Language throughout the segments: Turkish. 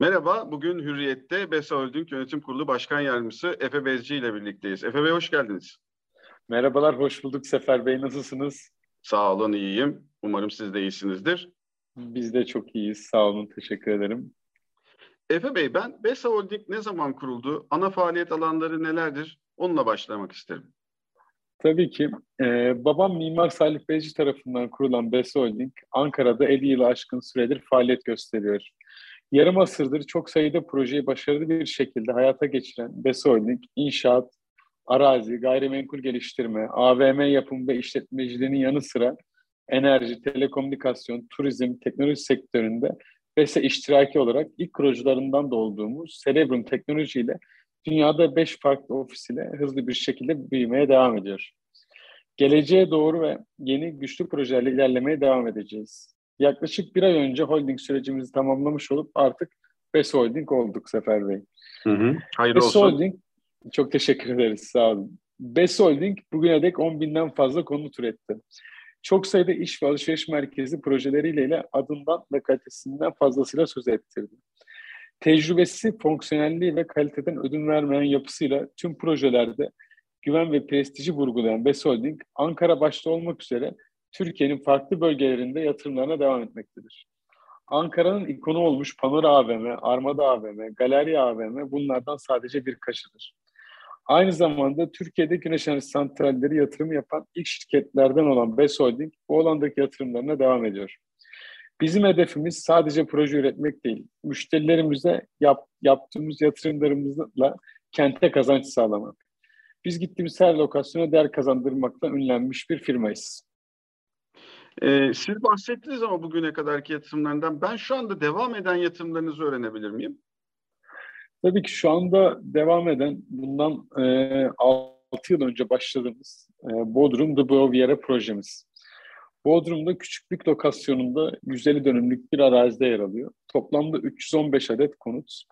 Merhaba, bugün Hürriyet'te BESA Holding Yönetim Kurulu Başkan Yardımcısı Efe Bezci ile birlikteyiz. Efe Bey hoş geldiniz. Merhabalar, hoş bulduk Sefer Bey. Nasılsınız? Sağ olun, iyiyim. Umarım siz de iyisinizdir. Biz de çok iyiyiz, sağ olun, teşekkür ederim. Efe Bey, ben BESA Holding ne zaman kuruldu? Ana faaliyet alanları nelerdir? Onunla başlamak isterim. Tabii ki. Ee, babam Mimar Salih Bezci tarafından kurulan BESA Holding, Ankara'da 50 yılı aşkın süredir faaliyet gösteriyor. Yarım asırdır çok sayıda projeyi başarılı bir şekilde hayata geçiren Holding, inşaat, arazi, gayrimenkul geliştirme, AVM yapım ve işletmeciliğinin yanı sıra enerji, telekomünikasyon, turizm, teknoloji sektöründe BESA iştiraki olarak ilk kurucularından da olduğumuz Cerebrum Teknoloji ile dünyada 5 farklı ofis ile hızlı bir şekilde büyümeye devam ediyor. Geleceğe doğru ve yeni güçlü projelerle ilerlemeye devam edeceğiz. Yaklaşık bir ay önce holding sürecimizi tamamlamış olup artık BES Holding olduk Sefer Bey. Hı hı. Hayırlı BES olsun. Holding, çok teşekkür ederiz sağ olun. BES Holding bugüne dek 10 binden fazla konut üretti. Çok sayıda iş ve alışveriş merkezi projeleriyle ile adından ve kalitesinden fazlasıyla söz ettirdi. Tecrübesi, fonksiyonelliği ve kaliteden ödün vermeyen yapısıyla tüm projelerde güven ve prestiji vurgulayan BES Holding, Ankara başta olmak üzere Türkiye'nin farklı bölgelerinde yatırımlarına devam etmektedir. Ankara'nın ikonu olmuş Panora AVM, Armada AVM, Galerya AVM bunlardan sadece birkaçıdır. Aynı zamanda Türkiye'de güneş enerji santralleri yatırımı yapan ilk şirketlerden olan BES Holding bu alandaki yatırımlarına devam ediyor. Bizim hedefimiz sadece proje üretmek değil, müşterilerimize yap, yaptığımız yatırımlarımızla kente kazanç sağlamak. Biz gittiğimiz her lokasyona değer kazandırmakla ünlenmiş bir firmayız. Ee, siz bahsettiniz ama bugüne kadarki yatırımlarından. Ben şu anda devam eden yatırımlarınızı öğrenebilir miyim? Tabii ki şu anda devam eden bundan e, 6 yıl önce başladığımız e, Bodrum The Boviera projemiz. Bodrum'da küçük lokasyonunda 150 dönümlük bir arazide yer alıyor. Toplamda 315 adet konut,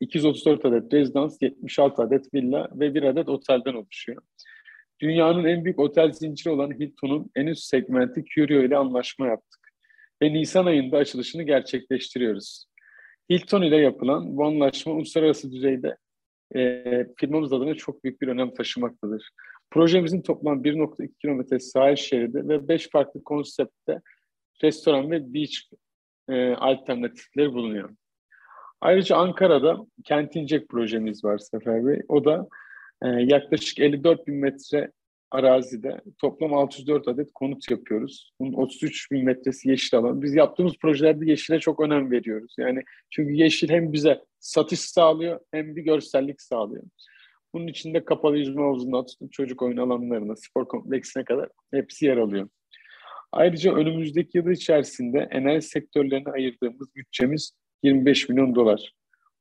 234 adet rezidans, 76 adet villa ve bir adet otelden oluşuyor. Dünyanın en büyük otel zinciri olan Hilton'un en üst segmenti Curio ile anlaşma yaptık. Ve Nisan ayında açılışını gerçekleştiriyoruz. Hilton ile yapılan bu anlaşma uluslararası düzeyde e, firmamız adına çok büyük bir önem taşımaktadır. Projemizin toplam 1.2 kilometre sahil şeridi ve 5 farklı konseptte restoran ve beach e, alternatifleri bulunuyor. Ayrıca Ankara'da Kentin projemiz var Sefer Bey. O da e, yaklaşık 54 bin metre arazide toplam 604 adet konut yapıyoruz. Bunun 33 bin metresi yeşil alan. Biz yaptığımız projelerde yeşile çok önem veriyoruz. Yani çünkü yeşil hem bize satış sağlıyor hem bir görsellik sağlıyor. Bunun içinde kapalı yüzme havuzundan tutun çocuk oyun alanlarına, spor kompleksine kadar hepsi yer alıyor. Ayrıca önümüzdeki yıl içerisinde enerji sektörlerine ayırdığımız bütçemiz 25 milyon dolar.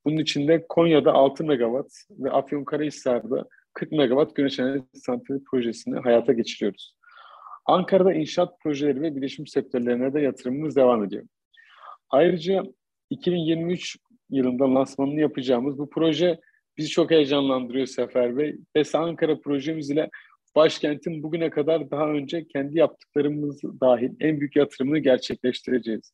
Bunun içinde Konya'da 6 megawatt ve Afyonkarahisar'da 40 megawatt güneş enerji santrali projesini hayata geçiriyoruz. Ankara'da inşaat projeleri ve bilişim sektörlerine de yatırımımız devam ediyor. Ayrıca 2023 yılında lansmanını yapacağımız bu proje bizi çok heyecanlandırıyor Sefer Bey. BES Ankara projemiz ile başkentin bugüne kadar daha önce kendi yaptıklarımız dahil en büyük yatırımını gerçekleştireceğiz.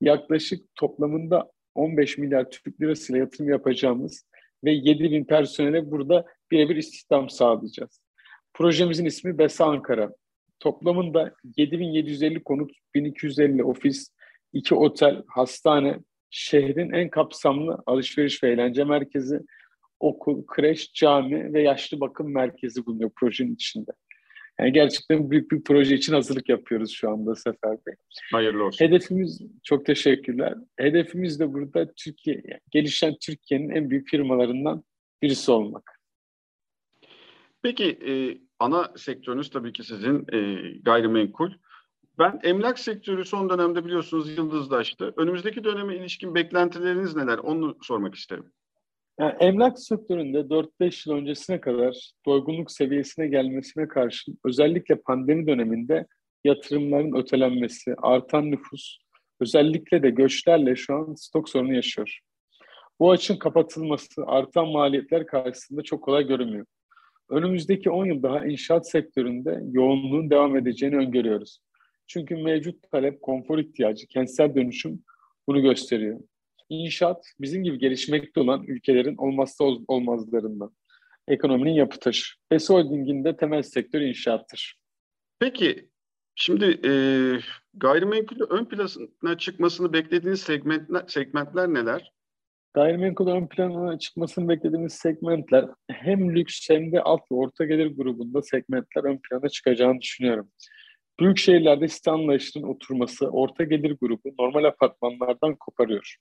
Yaklaşık toplamında 15 milyar Türk lirasıyla yatırım yapacağımız ve 7 bin personele burada birebir istihdam sağlayacağız. Projemizin ismi BESA Ankara. Toplamında 7750 konut, 1250 ofis, 2 otel, hastane, şehrin en kapsamlı alışveriş ve eğlence merkezi, okul, kreş, cami ve yaşlı bakım merkezi bulunuyor projenin içinde. Yani gerçekten büyük bir proje için hazırlık yapıyoruz şu anda Sefer Bey. Hayırlı olsun. Hedefimiz, çok teşekkürler. Hedefimiz de burada Türkiye, gelişen Türkiye'nin en büyük firmalarından birisi olmak. Peki e, ana sektörünüz tabii ki sizin e, gayrimenkul. Ben emlak sektörü son dönemde biliyorsunuz yıldızlaştı. Önümüzdeki döneme ilişkin beklentileriniz neler? Onu sormak isterim. Yani emlak sektöründe 4-5 yıl öncesine kadar doygunluk seviyesine gelmesine karşın özellikle pandemi döneminde yatırımların ötelenmesi, artan nüfus, özellikle de göçlerle şu an stok sorunu yaşıyor. Bu açın kapatılması artan maliyetler karşısında çok kolay görünmüyor. Önümüzdeki 10 yıl daha inşaat sektöründe yoğunluğun devam edeceğini öngörüyoruz. Çünkü mevcut talep, konfor ihtiyacı, kentsel dönüşüm bunu gösteriyor. İnşaat bizim gibi gelişmekte olan ülkelerin olmazsa olmazlarından. Ekonominin yapı taşı. BES Holding'in de temel sektörü inşaattır. Peki şimdi e, gayrimenkulü ön plana çıkmasını beklediğiniz segmentler, segmentler neler? Gayrimenkul ön plana çıkmasını beklediğimiz segmentler hem lüks hem de alt ve orta gelir grubunda segmentler ön plana çıkacağını düşünüyorum. Büyük şehirlerde site anlayışının oturması orta gelir grubu normal apartmanlardan koparıyor.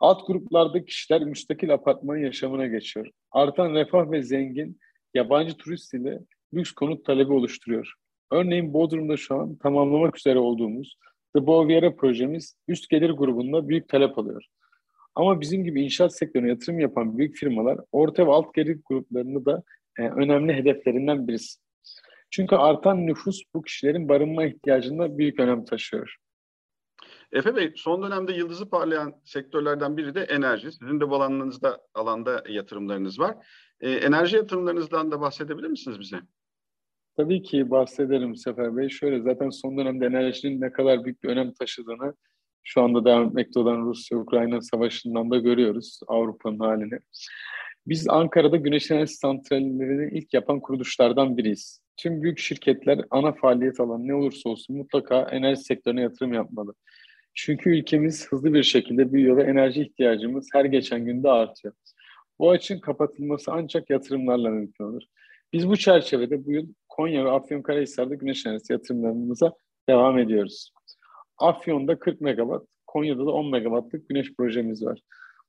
Alt gruplarda kişiler müstakil apartman yaşamına geçiyor. Artan refah ve zengin yabancı turist ile lüks konut talebi oluşturuyor. Örneğin Bodrum'da şu an tamamlamak üzere olduğumuz The Boviera projemiz üst gelir grubunda büyük talep alıyor. Ama bizim gibi inşaat sektörüne yatırım yapan büyük firmalar orta ve alt gelir gruplarını da e, önemli hedeflerinden birisi. Çünkü artan nüfus bu kişilerin barınma ihtiyacında büyük önem taşıyor. Efe Bey, son dönemde yıldızı parlayan sektörlerden biri de enerji. Sizin de bu alanınızda, alanda yatırımlarınız var. Ee, enerji yatırımlarınızdan da bahsedebilir misiniz bize? Tabii ki bahsederim Sefer Bey. Şöyle zaten son dönemde enerjinin ne kadar büyük bir önem taşıdığını şu anda devam etmekte olan Rusya-Ukrayna savaşından da görüyoruz Avrupa'nın halini. Biz Ankara'da güneş enerji santrallerini ilk yapan kuruluşlardan biriyiz. Tüm büyük şirketler ana faaliyet alanı ne olursa olsun mutlaka enerji sektörüne yatırım yapmalı. Çünkü ülkemiz hızlı bir şekilde büyüyor ve enerji ihtiyacımız her geçen günde artıyor. Bu açın kapatılması ancak yatırımlarla mümkün olur. Biz bu çerçevede bu yıl Konya ve Afyonkarahisar'da güneş enerjisi yatırımlarımıza devam ediyoruz. Afyon'da 40 megawatt, Konya'da da 10 megawattlık güneş projemiz var.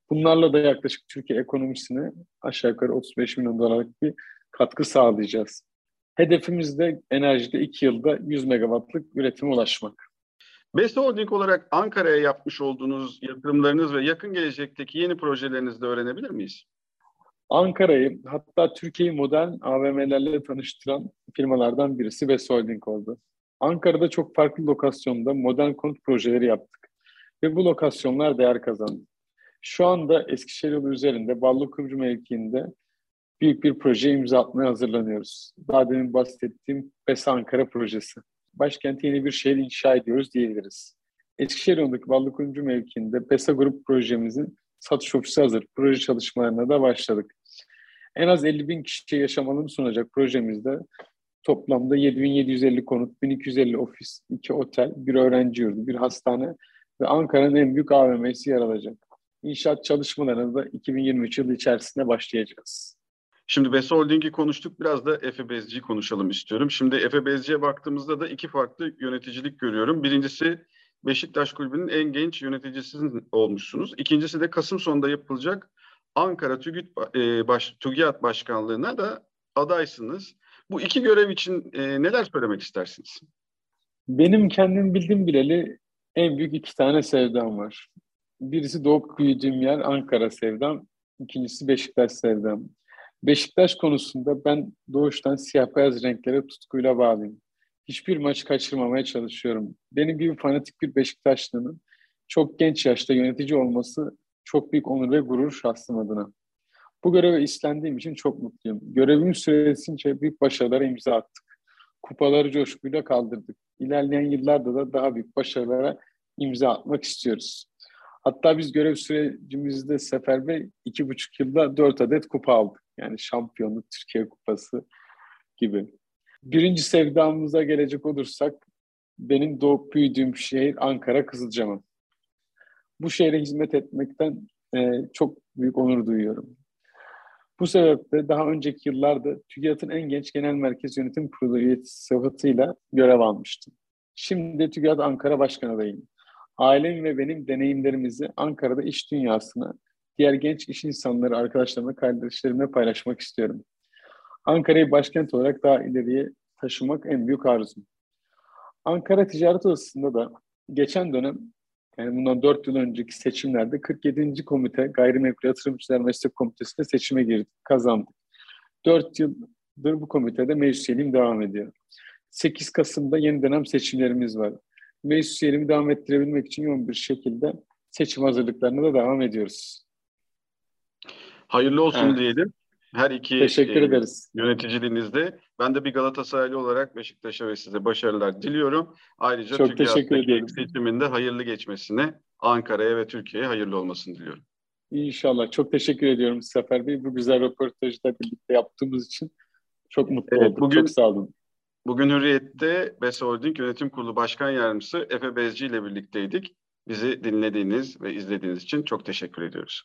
Bunlarla da yaklaşık Türkiye ekonomisine aşağı yukarı 35 milyon dolarlık bir katkı sağlayacağız. Hedefimiz de enerjide 2 yılda 100 megawattlık üretime ulaşmak. Best Holding olarak Ankara'ya yapmış olduğunuz yatırımlarınız ve yakın gelecekteki yeni projelerinizi de öğrenebilir miyiz? Ankara'yı hatta Türkiye'yi modern AVM'lerle tanıştıran firmalardan birisi Best Holding oldu. Ankara'da çok farklı lokasyonda modern konut projeleri yaptık ve bu lokasyonlar değer kazandı. Şu anda Eskişehir yolu üzerinde Ballı Kumcu mevkiinde büyük bir proje imza atmaya hazırlanıyoruz. Daha demin bahsettiğim BES Ankara projesi. Başkente yeni bir şehir inşa ediyoruz diyebiliriz. Eskişehir yolundaki Ballı Kumcu mevkiinde BESA Grup projemizin satış ofisi hazır. Proje çalışmalarına da başladık. En az 50 bin kişiye yaşam alanı sunacak projemizde toplamda 7750 konut, 1250 ofis, 2 otel, bir öğrenci yurdu, bir hastane ve Ankara'nın en büyük AVM'si yer alacak. İnşaat çalışmalarına da 2023 yılı içerisinde başlayacağız. Şimdi Besa Holding'i konuştuk. Biraz da Efe Bezci'yi konuşalım istiyorum. Şimdi Efe Bezci'ye baktığımızda da iki farklı yöneticilik görüyorum. Birincisi Beşiktaş Kulübü'nün en genç yöneticisi olmuşsunuz. İkincisi de Kasım sonunda yapılacak Ankara TÜGİT, e, baş, TÜGİAD Başkanlığı'na da adaysınız. Bu iki görev için e, neler söylemek istersiniz? Benim kendim bildiğim bileli en büyük iki tane sevdam var. Birisi doğup büyüdüğüm yer Ankara sevdam, ikincisi Beşiktaş sevdam. Beşiktaş konusunda ben doğuştan siyah beyaz renklere tutkuyla bağlıyım. Hiçbir maçı kaçırmamaya çalışıyorum. Benim gibi fanatik bir Beşiktaşlı'nın çok genç yaşta yönetici olması çok büyük onur ve gurur şahsım adına. Bu göreve istendiğim için çok mutluyum. Görevimiz süresince büyük başarılara imza attık. Kupaları coşkuyla kaldırdık. İlerleyen yıllarda da daha büyük başarılara imza atmak istiyoruz. Hatta biz görev sürecimizde Sefer Bey iki buçuk yılda dört adet kupa aldık. Yani şampiyonluk, Türkiye Kupası gibi. Birinci sevdamıza gelecek olursak benim doğup büyüdüğüm şehir Ankara Kızılcahamam. Bu şehre hizmet etmekten e, çok büyük onur duyuyorum. Bu sebeple daha önceki yıllarda TÜGİAD'ın en genç genel merkez yönetim kurulu üyesi sıfatıyla görev almıştım. Şimdi TÜGİAD Ankara Başkanı adayım. Ailem ve benim deneyimlerimizi Ankara'da iş dünyasına, diğer genç iş insanları, arkadaşlarımla, kardeşlerimle paylaşmak istiyorum. Ankara'yı başkent olarak daha ileriye taşımak en büyük arzum. Ankara Ticaret Odası'nda da geçen dönem yani bundan 4 yıl önceki seçimlerde 47. komite Gayrimenkul Yatırımcılar Meslek Komitesi'nde seçime girdik, kazandık. 4 yıldır bu komitede meclis üyeliğim devam ediyor. 8 Kasım'da yeni dönem seçimlerimiz var. Meclis üyeliğimi devam ettirebilmek için yoğun bir şekilde seçim hazırlıklarına da devam ediyoruz. Hayırlı olsun evet. diyelim. Her iki Teşekkür e, ederiz. yöneticiliğinizde. Ben de bir Galatasaraylı olarak Beşiktaş'a ve size başarılar diliyorum. Ayrıca Çok teşekkür ederim. seçiminde hayırlı geçmesini Ankara'ya ve Türkiye'ye hayırlı olmasını diliyorum. İnşallah. Çok teşekkür ediyorum Sefer Bey. Bu güzel röportajı da birlikte yaptığımız için çok mutlu evet, olduk. Bugün, çok sağ olun. Bugün Hürriyet'te BES Holding Yönetim Kurulu Başkan Yardımcısı Efe Bezci ile birlikteydik. Bizi dinlediğiniz ve izlediğiniz için çok teşekkür ediyoruz.